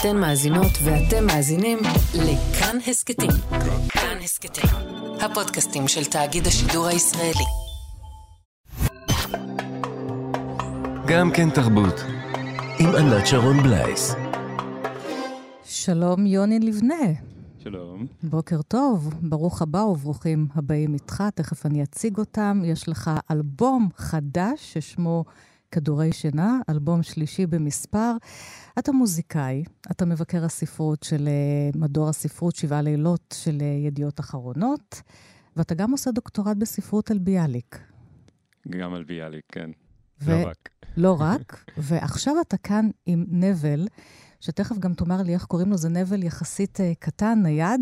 אתן מאזינות ואתם מאזינים לכאן הסכתים. כאן הסכתים, הפודקאסטים של תאגיד השידור הישראלי. גם כן תרבות, עם ענת שרון בלייס. שלום יוני לבנה. שלום. בוקר טוב, ברוך הבא וברוכים הבאים איתך, תכף אני אציג אותם. יש לך אלבום חדש ששמו כדורי שינה, אלבום שלישי במספר. אתה מוזיקאי, אתה מבקר הספרות של אה, מדור הספרות שבעה לילות של אה, ידיעות אחרונות, ואתה גם עושה דוקטורט בספרות על ביאליק. גם על ביאליק, כן. ו- לא רק. לא רק, ועכשיו אתה כאן עם נבל, שתכף גם תאמר לי איך קוראים לו, זה נבל יחסית uh, קטן, נייד.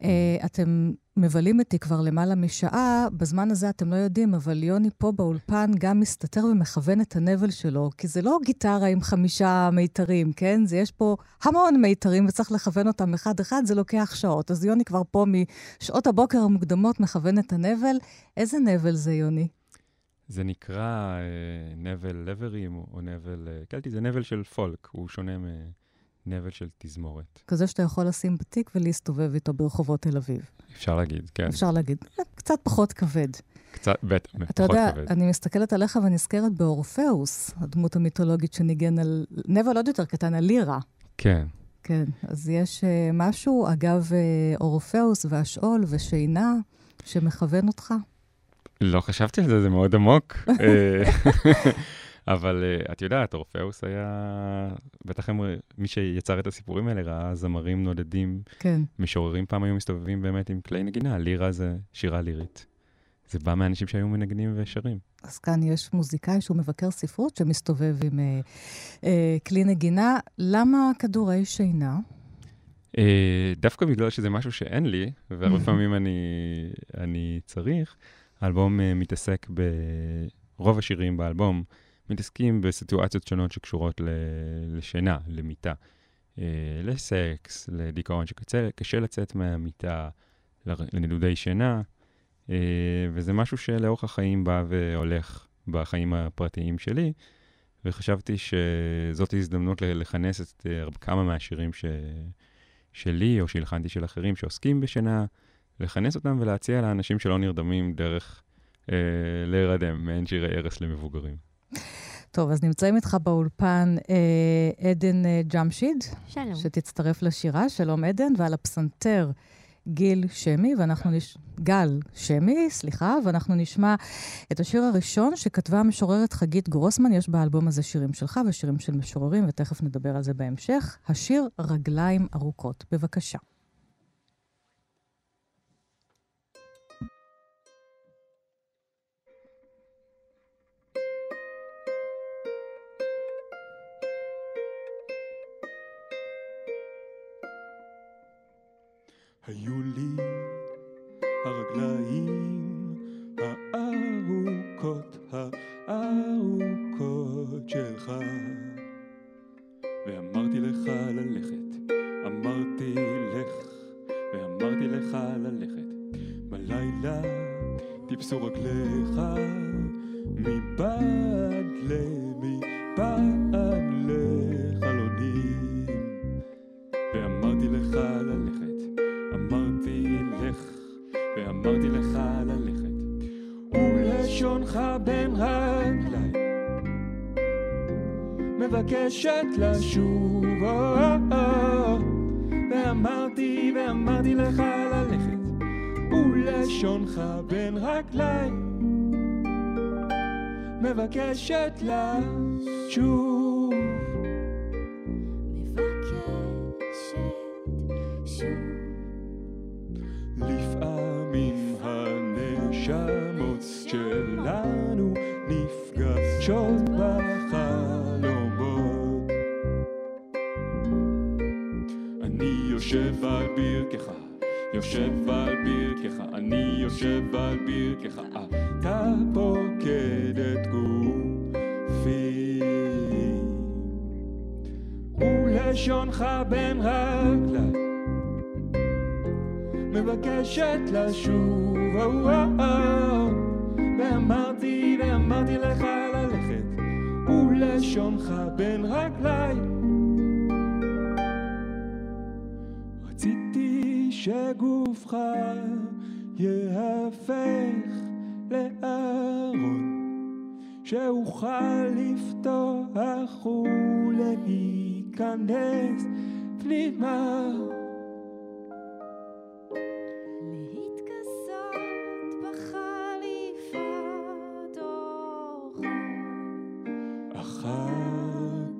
Uh, אתם מבלים איתי כבר למעלה משעה, בזמן הזה אתם לא יודעים, אבל יוני פה באולפן גם מסתתר ומכוון את הנבל שלו, כי זה לא גיטרה עם חמישה מיתרים, כן? זה יש פה המון מיתרים וצריך לכוון אותם אחד-אחד, זה לוקח שעות. אז יוני כבר פה משעות הבוקר המוקדמות מכוון את הנבל. איזה נבל זה, יוני? זה נקרא אה, נבל לברים או נבל... אה, קלטי, זה נבל של פולק, הוא שונה מנבל של תזמורת. כזה שאתה יכול לשים בתיק ולהסתובב איתו ברחובות תל אביב. אפשר להגיד, כן. אפשר להגיד, קצת פחות כבד. קצת, בטח, אתה פחות יודע, כבד. אני מסתכלת עליך ונזכרת באורפאוס, הדמות המיתולוגית שניגן על... נבל עוד יותר קטן, על לירה. כן. כן, אז יש uh, משהו, אגב, uh, אורפאוס והשאול ושינה, שמכוון אותך. לא חשבתי על זה, זה מאוד עמוק. אה, אבל אה, את יודעת, אורפאוס היה... בטח הם, מי שיצר את הסיפורים האלה ראה זמרים נודדים, כן. משוררים פעם היו מסתובבים באמת עם כלי נגינה, לירה זה שירה לירית. זה בא מאנשים שהיו מנגנים ושרים. אז כאן יש מוזיקאי שהוא מבקר ספרות שמסתובב עם uh, uh, כלי נגינה. למה כדורי שינה? אה, דווקא בגלל שזה משהו שאין לי, והרבה פעמים אני, אני צריך, האלבום אה, מתעסק ב... רוב השירים באלבום מתעסקים בסיטואציות שונות שקשורות ל... לשינה, למיטה, אה, לסקס, לדיכאון שקשה לצאת מהמיטה, ל- לנדודי שינה, אה, וזה משהו שלאורך החיים בא והולך בחיים הפרטיים שלי, וחשבתי שזאת הזדמנות לכנס את אה, כמה מהשירים ש... שלי או שהלחנתי של אחרים שעוסקים בשינה, לכנס אותם ולהציע לאנשים שלא נרדמים דרך אה, להירדם, מעין שירי ערש למבוגרים. טוב, אז נמצאים איתך באולפן אה, עדן אה, ג'משיד, שלום. שתצטרף לשירה. שלום עדן, ועל הפסנתר גיל שמי, ואנחנו נש... גל שמי, סליחה, ואנחנו נשמע את השיר הראשון שכתבה המשוררת חגית גרוסמן. יש באלבום הזה שירים שלך ושירים של משוררים, ותכף נדבר על זה בהמשך. השיר רגליים ארוכות. בבקשה. היו לי הרגליים הארוכות הארוכות שלך. ואמרתי לך ללכת, אמרתי לך ואמרתי לך ללכת. בלילה טיפסו רגליך מבקשת לשוב. ואמרתי, ואמרתי לך ללכת, ולשונך בין רגליים, מבקשת לשוב. על ברכך, יושב על ברכך, אני יושב על ברכך, אתה פוקד את גופי. ולשונך בין רגליים מבקשת לשוב. ואמרתי, ואמרתי לך ללכת, ולשונך בין רגליים, שגופך יהפך לארון שאוכל לפתוח ולהיכנס פנימה.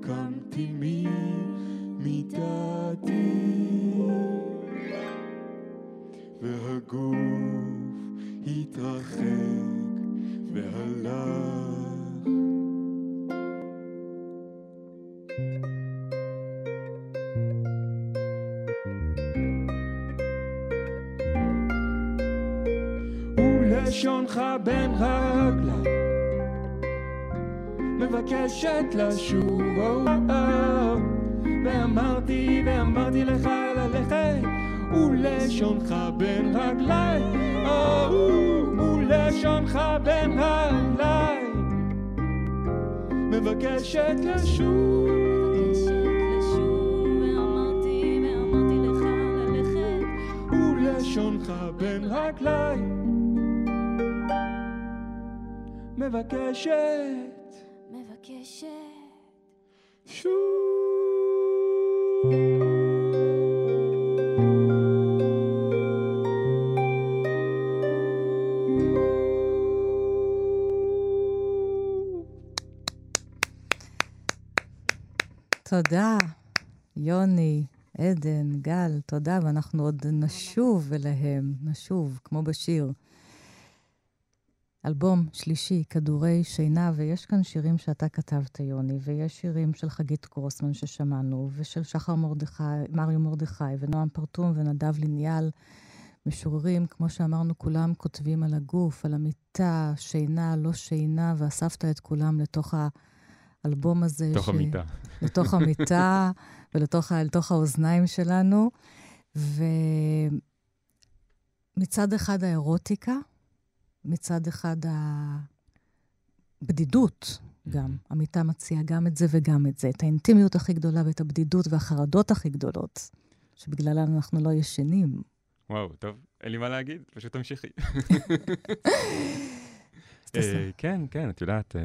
קמתי ממיטתי והגוף התרחק והלך. ולשונך בין רגליי מבקשת לשוב או, או, ואמרתי ואמרתי לך ללכת ולשונך בין רגליי. או, ולשונך בין רגליי. מבקשת לשוב. ולשונך בין רגליי. מבקשת. מבקשת. שוב תודה, יוני, עדן, גל, תודה, ואנחנו עוד נשוב אליהם, נשוב, כמו בשיר. אלבום שלישי, כדורי שינה, ויש כאן שירים שאתה כתבת, יוני, ויש שירים של חגית גרוסמן ששמענו, ושל שחר מרדכי, מריו מרדכי, ונועם פרטום ונדב ליניאל. משוררים, כמו שאמרנו, כולם כותבים על הגוף, על המיטה, שינה, לא שינה, ואספת את כולם לתוך האלבום הזה. תוך המיטה. לתוך המיטה ולתוך לתוך האוזניים שלנו. ומצד אחד האירוטיקה, מצד אחד הבדידות גם. המיטה מציעה גם את זה וגם את זה. את האינטימיות הכי גדולה ואת הבדידות והחרדות הכי גדולות, שבגללן אנחנו לא ישנים. וואו, טוב, אין לי מה להגיד, פשוט תמשיכי. אה, כן, כן, את יודעת, אה,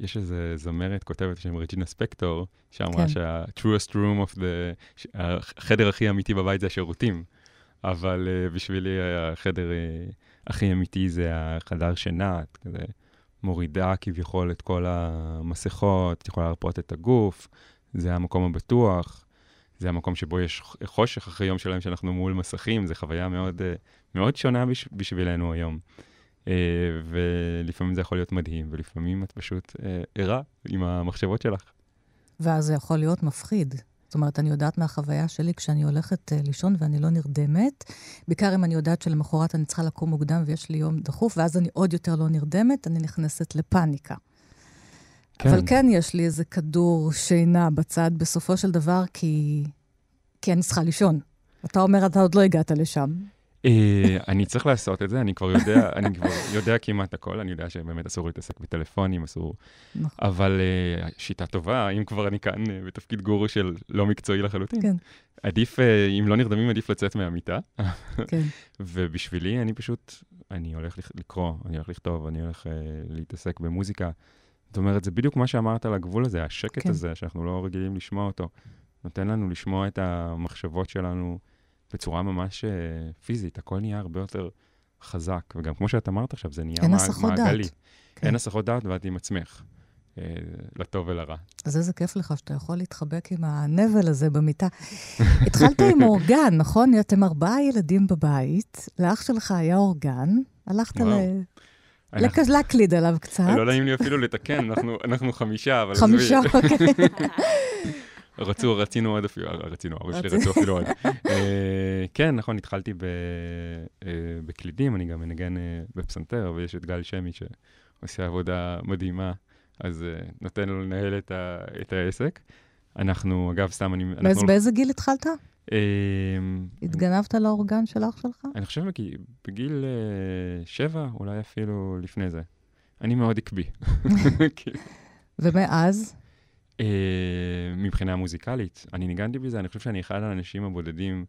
יש איזה זמרת כותבת בשם רג'ינה ספקטור, שאמרה כן. שה-truest room of the... החדר הכי אמיתי בבית זה השירותים, אבל אה, בשבילי החדר אה, הכי אמיתי זה החדר שינה, את כזה מורידה כביכול את כל המסכות, את יכולה להרפות את הגוף, זה המקום הבטוח. זה המקום שבו יש חושך אחרי יום שלם שאנחנו מול מסכים, זו חוויה מאוד, אה, מאוד שונה בש, בשבילנו היום. אה, ולפעמים זה יכול להיות מדהים, ולפעמים את פשוט אה, ערה עם המחשבות שלך. ואז זה יכול להיות מפחיד. זאת אומרת, אני יודעת מהחוויה שלי כשאני הולכת uh, לישון ואני לא נרדמת, בעיקר אם אני יודעת שלמחרת אני צריכה לקום מוקדם ויש לי יום דחוף, ואז אני עוד יותר לא נרדמת, אני נכנסת לפאניקה. כן. אבל כן יש לי איזה כדור שינה בצד בסופו של דבר, כי, כי אני צריכה לישון. אתה אומר, אתה עוד לא הגעת לשם. אה, אני צריך לעשות את זה, אני כבר יודע, אני כבר יודע כמעט הכל, אני יודע שבאמת אסור להתעסק בטלפונים, אסור... נכון. אבל אה, שיטה טובה, אם כבר אני כאן אה, בתפקיד גורו של לא מקצועי לחלוטין. כן, עדיף, אם לא נרדמים, עדיף לצאת מהמיטה. כן. ובשבילי, אני פשוט, אני הולך לקרוא, אני הולך לכתוב, אני הולך להתעסק במוזיקה. זאת אומרת, זה בדיוק מה שאמרת על הגבול הזה, השקט. כן. הזה, שאנחנו לא רגילים לשמוע אותו. נותן לנו לשמוע את המחשבות שלנו בצורה ממש uh, פיזית, הכל נהיה הרבה יותר חזק. וגם כמו שאת אמרת עכשיו, זה נהיה אין מע- הסחות דעת. מעגלי. כן. אין הסחות דעת ואת עם עצמך, uh, לטוב ולרע. אז איזה כיף לך שאתה יכול להתחבק עם הנבל הזה במיטה. התחלת עם אורגן, נכון? אתם ארבעה ילדים בבית, לאח שלך היה אורגן, הלכת. ל... אנחנו- להקליד עליו קצת. לא נעים לי אפילו לתקן, אנחנו, אנחנו חמישה, אבל חמישה. אוקיי. רצו, רצינו עוד אפילו, רצינו, ההורים שלי רצו. אפילו עוד. אה, כן, נכון, התחלתי אה, בקלידים, אני גם מנגן אה, בפסנתר, ויש את גל שמי שעושה עבודה מדהימה, אז נותן לו לנהל את העסק. אנחנו, אגב, סתם, אני... באיזה- אנחנו- באיזה גיל התחלת? התגנבת לאורגן של אח שלך? אני חושב בגיל- שבע, אולי אפילו לפני זה. אני מאוד עקבי. כאילו, ומאז? אה, מבחינה מוזיקלית, אני ניגנתי בזה, אני חושב שאני אחד האנשים הבודדים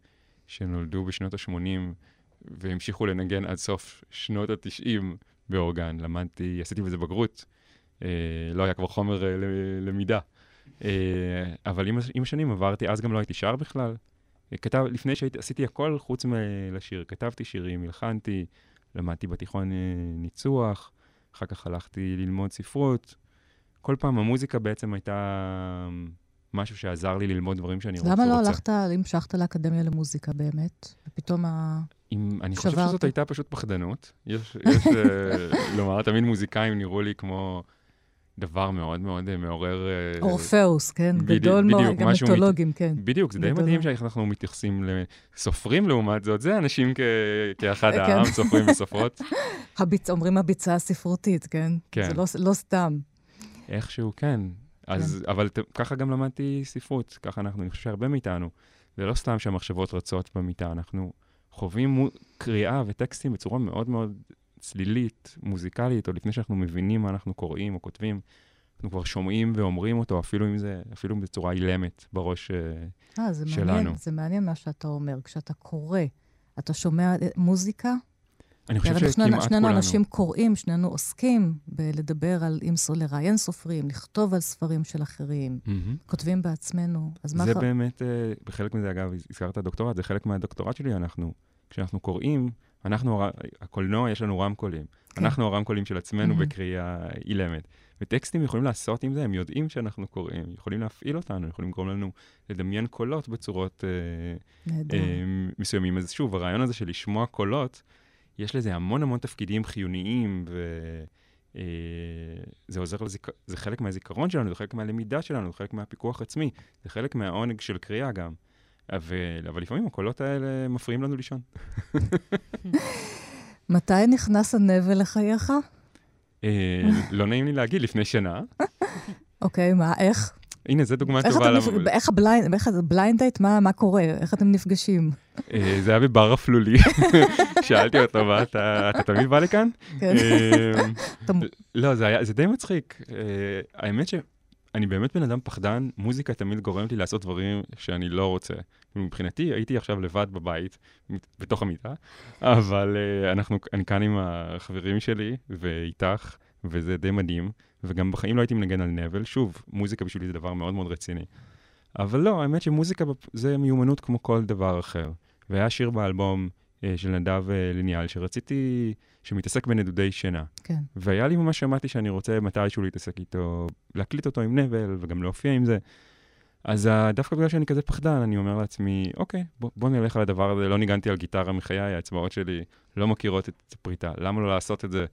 שנולדו בשנות ה-80 והמשיכו לנגן עד סוף שנות ה-90 באורגן. למדתי, עשיתי בזה בגרות, אה, לא היה כבר חומר אה, למידה. אה, אבל עם, עם השנים עברתי, אז גם לא הייתי שר בכלל. אה, כתב, לפני שהייתי, עשיתי הכל חוץ מלשיר. כתבתי שירים, הלחנתי, למדתי בתיכון אה, ניצוח, אחר כך הלכתי ללמוד ספרות. כל פעם המוזיקה בעצם הייתה משהו שעזר לי ללמוד דברים שאני רוצה. למה לא הלכת, המשכת לאקדמיה למוזיקה באמת? ופתאום ה... אם, אני חושב. שזאת הייתה פשוט פחדנות. יש, יש אה, לומר, תמיד מוזיקאים נראו לי כמו דבר מאוד מאוד אה, מעורר... אה, אורפאוס, כן? בדיוק, גדול מאוד, גם משהו מת- מיתולוגים, כן. בדיוק, זה די מדהים. שאנחנו מתייחסים לסופרים לעומת זאת, זה אנשים כ- כאחד כן. העם, סופרים וסופרות. אומרים הביצה הספרותית, כן? כן. זה לא, לא סתם. איכשהו כן. אז, אבל ת, ככה גם למדתי ספרות, ככה אנחנו, אני חושב שהרבה מאיתנו. זה לא סתם שהמחשבות רצות במיטה, אנחנו חווים קריאה וטקסטים בצורה מאוד מאוד צלילית, מוזיקלית, עוד לפני שאנחנו מבינים מה אנחנו קוראים או כותבים. אנחנו כבר שומעים ואומרים אותו, אפילו אם זה, אפילו בצורה אילמת בראש. אה, אה, זה שלנו. מעניין, זה מעניין מה שאתה אומר. כשאתה קורא, אתה שומע אה, מוזיקה? אני חושב שכמעט שנינו, כולנו... שנינו אנשים קוראים, שנינו עוסקים בלדבר על, אם לראיין סופרים, לכתוב על ספרים של אחרים. כותבים בעצמנו. אז מה... זה ח- באמת, אה, בחלק מזה, אגב, הזכרת דוקטורט, זה חלק מהדוקטורט שלי, אנחנו, כשאנחנו קוראים, אנחנו, הקולנוע, יש לנו רמקולים. כן. אנחנו הרמקולים של עצמנו. בקריאה אילמת. וטקסטים יכולים לעשות עם זה, הם יודעים שאנחנו קוראים, יכולים להפעיל אותנו, יכולים לגרום לנו לדמיין קולות בצורות אה. אה, מסוימים. אז שוב, הרעיון הזה של לשמוע קולות, יש לזה המון המון תפקידים חיוניים, וזה עוזר לזיכ... זה חלק מהזיכרון שלנו, זה חלק מהלמידה שלנו, זה חלק מהפיקוח עצמי, זה חלק מהעונג של קריאה גם. אבל, אבל לפעמים הקולות האלה מפריעים לנו לישון. מתי נכנס הנבל לחייך? אה, לא נעים לי להגיד, לפני שנה. אוקיי, מה, איך? הנה, זו דוגמה טובה. איך ה blind, איך ה blind date, מה קורה? איך אתם נפגשים? אה, זה היה בבר אפלולי. שאלתי אותו, מה, אתה, אתה תמיד בא לכאן? כן. אה. לא, זה, היה, זה די מצחיק. אה, האמת שאני באמת בן אדם פחדן, מוזיקה תמיד גורמת לי לעשות דברים שאני לא רוצה. מבחינתי, הייתי עכשיו לבד בבית, בתוך המיטה, אבל אנחנו, אני כאן עם החברים שלי ואיתך, וזה די מדהים, וגם בחיים לא הייתי מנגן על נבל. שוב, מוזיקה בשבילי זה דבר מאוד מאוד רציני. אבל לא, האמת שמוזיקה זה מיומנות כמו כל דבר אחר. והיה שיר באלבום uh, של נדב uh, ליניאל, שרציתי, שמתעסק בנדודי שינה. כן. והיה לי ממש שמעתי שאני רוצה מתישהו להתעסק איתו, להקליט אותו עם נבל וגם להופיע עם זה. אז אה, דווקא בגלל שאני כזה פחדן, אני אומר לעצמי, אוקיי, בוא, בוא נלך על הדבר הזה. לא ניגנתי על גיטרה מחיי, האצבעות שלי לא מכירות את הפריטה. למה לא לעשות את זה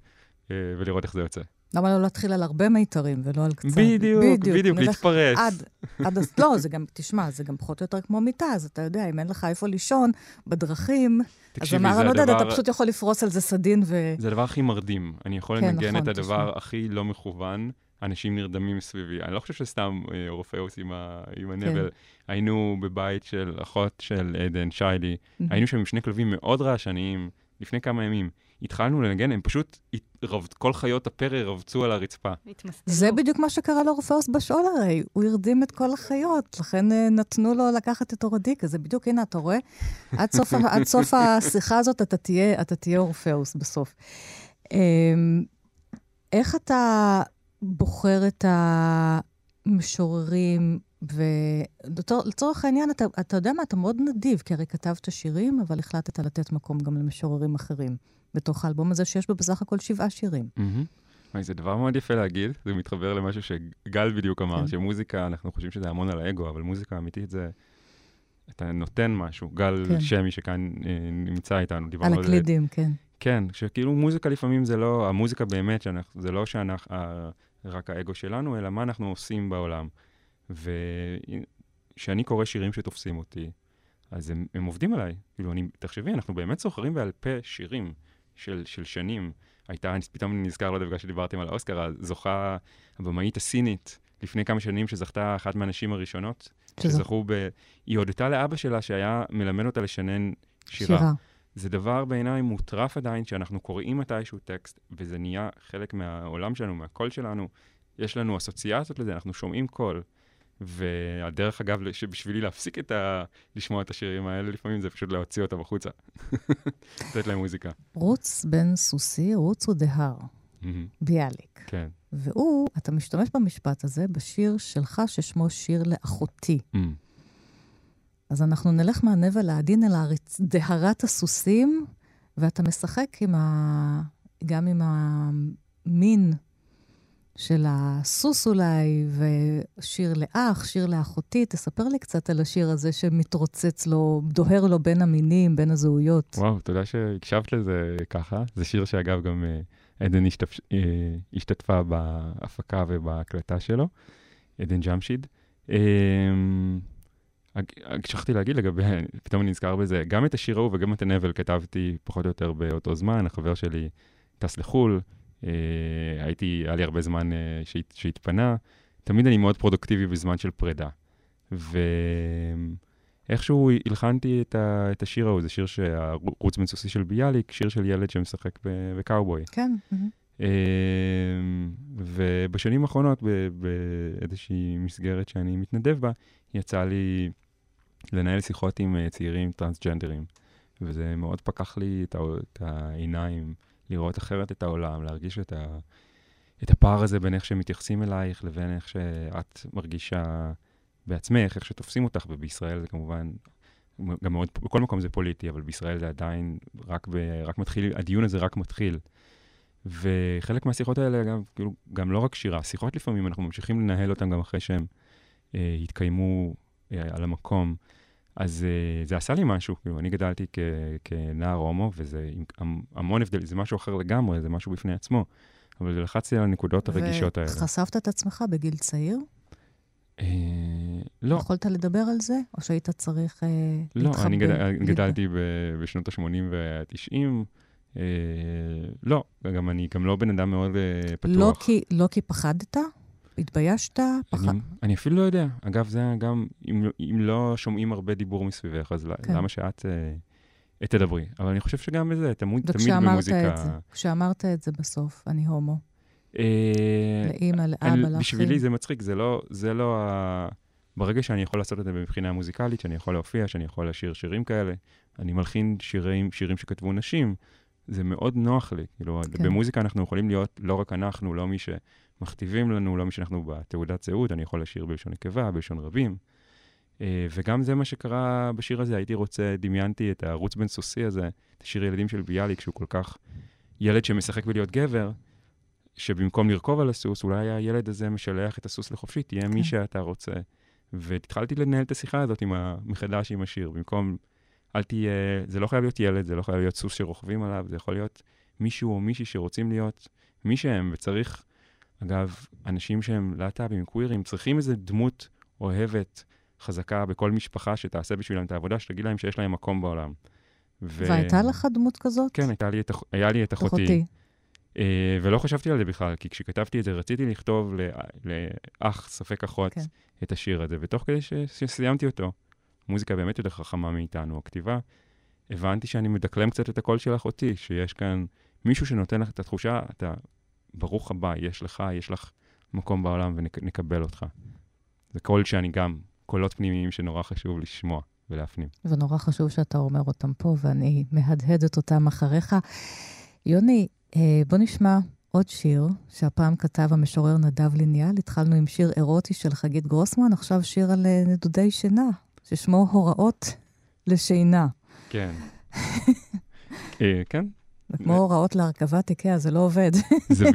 אה, ולראות איך זה יוצא? למה לא להתחיל על הרבה מיתרים ולא על קצת? בדיוק, בדיוק, נלך להתפרץ. עד, עד, הס- לא, זה גם, תשמע, זה גם פחות או יותר כמו מיטה, אז אתה יודע, אם אין לך איפה לישון בדרכים, אז אמר, אני לא אתה פשוט יכול לפרוס על זה סדין ו... זה הדבר הכי מרדים. אני יכול כן, לנגן נכון, את הדבר תשמע. הכי לא מכוון, אנשים נרדמים סביבי. אני לא חושב שסתם אה, רופאוס עם, ה, עם הנבל. היינו בבית של אחות של עדן, שיילי, היינו שם עם שני כלבים מאוד רעשניים לפני כמה ימים. התחלנו לנגן, הם פשוט, כל חיות הפרא רבצו על הרצפה. זה בדיוק מה שקרה לאורפאוס בשאול הרי, הוא הרדים את כל החיות, לכן אה, נתנו לו לקחת את אורדיקה, זה בדיוק, הנה, אתה רואה? עד סוף, ה- עד סוף השיחה הזאת אתה תהיה, אתה תהיה אורפאוס בסוף. אמ, איך אתה בוחר את המשוררים, ולצורך העניין, אתה, אתה יודע מה, אתה מאוד נדיב, כי הרי כתבת שירים, אבל החלטת לתת מקום גם למשוררים אחרים, בתוך האלבום הזה, שיש בו בסך הכל שבעה שירים. וואי, זה דבר מאוד יפה להגיד, זה מתחבר למשהו שגל בדיוק אמר, כן. שמוזיקה, אנחנו חושבים שזה המון על האגו, אבל מוזיקה אמיתית זה, אתה נותן משהו. גל כן. שמי שכאן אה, נמצא איתנו, על דיברנו על זה. הקלידים, כן. כן, שכאילו מוזיקה לפעמים זה לא, המוזיקה באמת, שאנחנו, זה לא שאנחנו, ה- רק האגו שלנו, אלא מה אנחנו עושים בעולם. וכשאני קורא שירים שתופסים אותי, אז הם, הם עובדים עליי. כאילו, אני, תחשבי, אנחנו באמת זוכרים בעל פה שירים של, של שנים. הייתה, אני פתאום נזכר, לא יודע, בגלל שדיברתם על האוסקר, הזוכה, הבמאית הסינית, לפני כמה שנים, שזכתה אחת מהנשים הראשונות, שזה- שזכו ב... היא הודתה לאבא שלה שהיה מלמד אותה לשנן שירה. שירה. זה דבר בעיניי מוטרף עדיין, שאנחנו קוראים מתישהו טקסט, וזה נהיה חלק מהעולם שלנו, מהקול שלנו. יש לנו אסוציאציות לזה, אנחנו שומעים קול. והדרך, אגב, שבשבילי להפסיק את ה... לשמוע את השירים האלה, לפעמים זה פשוט להוציא אותם החוצה. לתת להם מוזיקה. רוץ בן סוסי, רוץ הוא דהר. ביאליק. כן. והוא, אתה משתמש במשפט הזה בשיר שלך, ששמו שיר לאחותי. אז אנחנו נלך מהנבל העדין אל דהרת הסוסים, ואתה משחק עם ה... גם עם המין של הסוס אולי, ושיר לאח, שיר לאחותי. תספר לי קצת על השיר הזה שמתרוצץ לו, דוהר לו בין המינים, בין הזהויות. וואו, תודה שהקשבת לזה ככה. זה שיר שאגב גם אה, עדן השתפ... אה, השתתפה בהפקה ובהקלטה שלו, עדן ג'משיד. אה, הג- שכחתי להגיד לגבי, פתאום אני נזכר בזה, גם את השיר ההוא וגם את הנבל כתבתי פחות או יותר באותו זמן, החבר שלי טס לחו"ל, הייתי, היה לי הרבה זמן אה, שהת, שהתפנה, תמיד אני מאוד פרודוקטיבי בזמן של פרידה. ואיכשהו הלחנתי את, ה, את השיר ההוא, זה שיר שהרוץ בן סוסי של ביאליק, שיר של ילד שמשחק בקאובוי. כן, מהמם. אמ, ובשנים האחרונות, באיזושהי מסגרת שאני מתנדב בה, יצא לי לנהל שיחות עם אה, צעירים טרנסג'נדרים, וזה מאוד פקח לי את העיניים, לראות אחרת את העולם, להרגיש את, ה- את הפער הזה בין איך שמתייחסים אלייך לבין איך שאת מרגישה בעצמך, איך שתופסים אותך, ובישראל זה כמובן... גם מאוד, בכל מקום זה פוליטי, אבל בישראל זה עדיין רק, ב, רק מתחיל, הדיון הזה רק מתחיל. וחלק מהשיחות האלה, גם, כאילו, גם לא רק שירה, שיחות לפעמים, אנחנו ממשיכים לנהל אותן גם אחרי שהן אה, התקיימו אה, על המקום. אז אה, זה עשה לי משהו, כאילו, אני גדלתי כ, כנער הומו, וזה עם המ- המון הבדל, זה משהו אחר לגמרי, זה משהו בפני עצמו. אבל לחצתי על הנקודות הרגישות האלה. וחשפת את עצמך בגיל צעיר? אה, לא, יכולת לדבר על זה? או שהיית צריך אה, לא, להתחבא? אני גדל? גדלתי ב, בשנות ה-80 וה-90. אה, לא, גם אני גם לא בן אדם מאוד אה, פתוח. לא כי, לא כי פחדת? התביישת? פח... אני, אני אפילו לא יודע. אגב, זה גם, אם, אם לא שומעים הרבה דיבור מסביבך, אז כן. למה שאת אה, תדברי? אבל אני חושב שגם בזה, תמיד, תמיד במוזיקה... את זה, כשאמרת את זה בסוף, אני הומו, אה, לאימא, לאבא, אני, לאחים. בשבילי זה מצחיק, זה לא, זה לא ה... ברגע שאני יכול לעשות את זה מבחינה מוזיקלית, שאני יכול להופיע, שאני יכול לשיר שירים כאלה, אני מלחין שירים, שירים שכתבו נשים, זה מאוד נוח לי. כאילו, כן. במוזיקה אנחנו יכולים להיות לא רק אנחנו, לא מי שמכתיבים לנו, לא מי שאנחנו בתעודת זהות, אני יכול לשיר בלשון נקבה, בלשון רבים. אה, וגם זה מה שקרה בשיר הזה, הייתי רוצה, דמיינתי את הערוץ בן סוסי הזה, את השיר ילדים של ביאליק, שהוא כל כך ילד שמשחק בלהיות גבר, שבמקום לרכוב על הסוס, אולי הילד הזה משלח את הסוס לחופשי, תהיה כן. מי שאתה רוצה. והתחלתי לנהל את השיחה הזאת עם ה... מחדש עם השיר, במקום, אל תהיה, זה לא חייב להיות ילד, זה לא חייב להיות סוס שרוכבים עליו, זה יכול להיות מישהו או מישהי שרוצים להיות מי שהם, וצריך, אגב, אנשים שהם להט"בים, קווירים, צריכים איזו דמות אוהבת, חזקה בכל משפחה שתעשה בשבילם את העבודה, שתגיד להם שיש להם מקום בעולם. ו... והייתה לך דמות כזאת? כן, הייתה לי את, אח- היה לי את אחותי. אחותי. אה, ולא חשבתי על זה בכלל, כי כשכתבתי את זה רציתי לכתוב ל- לאח, ספק אחות, כן. את השיר הזה, ותוך כדי ש- שסיימתי אותו, מוזיקה באמת יותר חכמה מאיתנו, הכתיבה, הבנתי שאני מדקלם קצת את הקול של אחותי, שיש כאן מישהו שנותן לך את התחושה, אתה, ברוך הבא, יש לך, יש לך מקום בעולם ונקבל אותך. זה קול שאני גם, קולות פנימיים שנורא חשוב לשמוע ולהפנים. ונורא חשוב שאתה אומר אותם פה, ואני מהדהדת אותם אחריך. יוני, אה, בוא נשמע עוד שיר, שהפעם כתב המשורר נדב ליניאל. התחלנו עם שיר אירוטי של חגית גרוסמן, עכשיו שיר על אה, נדודי שינה, ששמו הוראות לשינה. כן. אה, כן, זה כמו הוראות להרכבת איקאה, זה לא עובד. זה,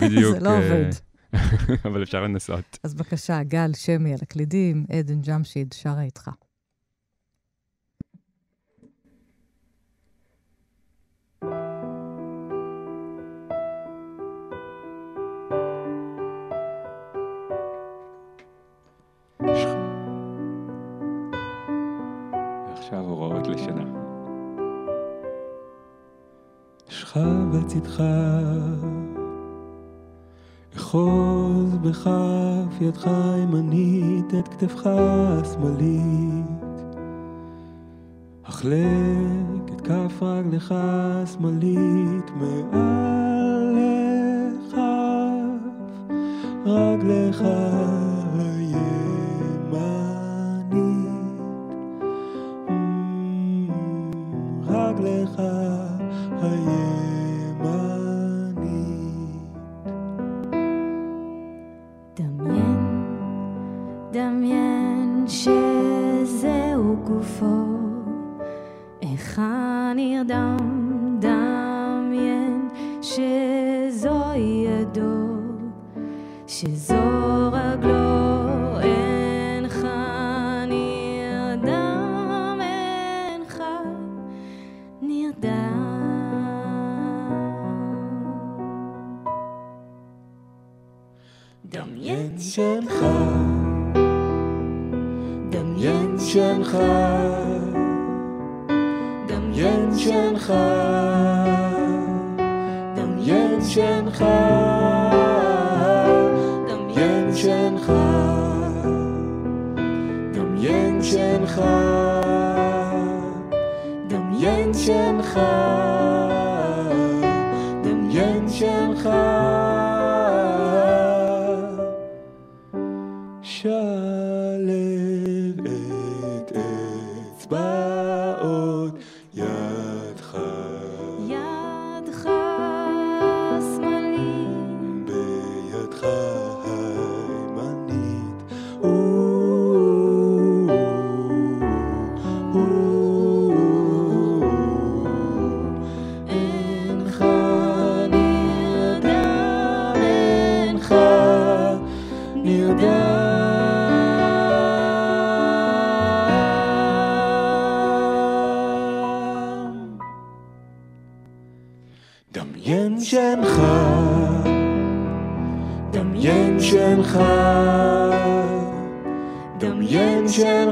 בדיוק... זה לא אה, עובד. אבל אפשר לנסות. אז בבקשה, גל שמי על הקלידים, עדן ג'משיד שרה איתך. ועכשיו הוראות לשנה. שכב לצדך, אחוז בכף ידך הימנית את כתפך השמאלית, החלק את כף רגלך השמאלית מעל לכף רגלך הימנית. שזו shall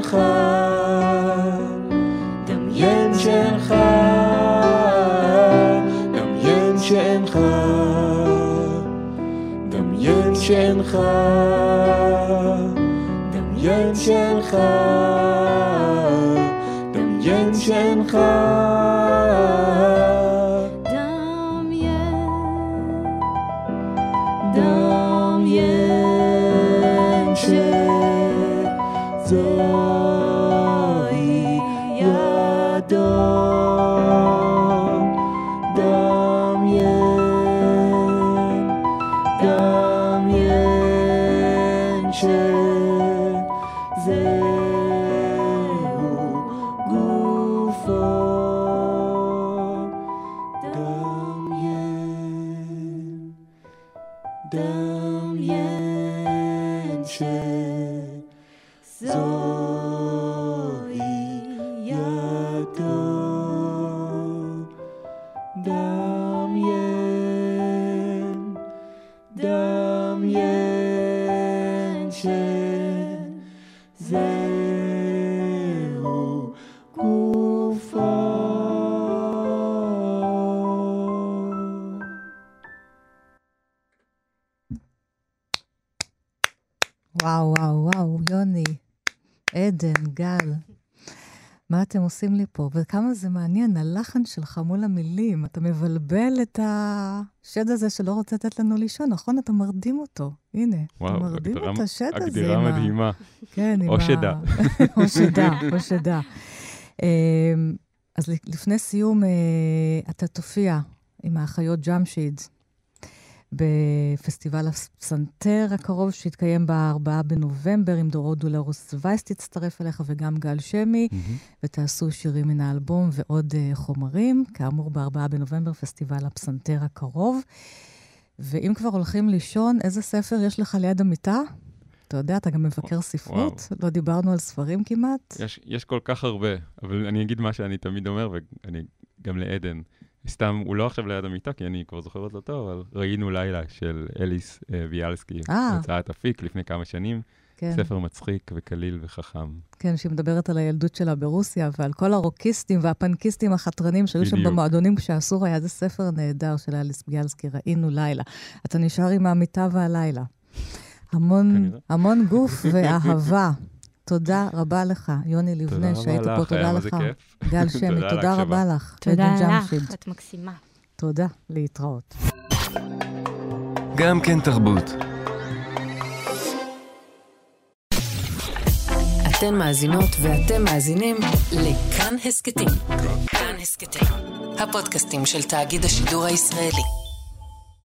דמיין שנך, דמיין שנך, דמיין שנך, דמיין שנך, דמיין שנך, דמיין שנך. מה אתם עושים לי פה? וכמה זה מעניין, הלחן שלך מול המילים. אתה מבלבל את השד הזה שלא רוצה לתת לנו לישון, נכון? אתה מרדים אותו. הנה, וואו, אתה מרדים הגדרה- את השד הזה. הגדרה עם ה- מדהימה. כן, עם או. שדה. או שדה, או שדה. אמ, אז לפני סיום, אה, אתה תופיע עם האחיות ג'אמשיד בפסטיבל הפסנתר הקרוב, שיתקיים ב-4 בנובמבר, עם דורו דולרוס וייס תצטרף אליך, וגם גל שמי, מהמם. ותעשו שירים מן האלבום ועוד אה, חומרים. כאמור, ב-4 בנובמבר, פסטיבל הפסנתר הקרוב. ואם כבר הולכים לישון, איזה ספר יש לך ליד המיטה? אתה יודע, אתה גם מבקר ספרות, לא דיברנו על ספרים כמעט. יש, יש כל כך הרבה, אבל אני אגיד מה שאני תמיד אומר, ואני גם לעדן. סתם, הוא לא עכשיו ליד המיטה, כי אני כבר זוכר אותו טוב, אבל ראינו לילה של אליס אה, ביאלסקי, אה. הוצאת אפיק לפני כמה שנים. כן, ספר מצחיק וקליל וחכם. כן, שהיא מדברת על הילדות שלה ברוסיה, ועל כל הרוקיסטים והפנקיסטים החתרנים שהיו שם בדיוק. במועדונים כשאסור היה. זה ספר נהדר של אליס ביאלסקי, ראינו לילה. אתה נשאר עם המיטה והלילה. המון. המון גוף ואהבה. תודה רבה לך, יוני לבנה, שהיית פה, לך, תודה לך. גל שמי, תודה. רבה לך. תודה לך. את מקסימה. תודה, להתראות. גם כן תרבות. אתן מאזינות ואתם מאזינים לכאן הסכתים. כאן הסכתים, הפודקאסטים של תאגיד השידור הישראלי.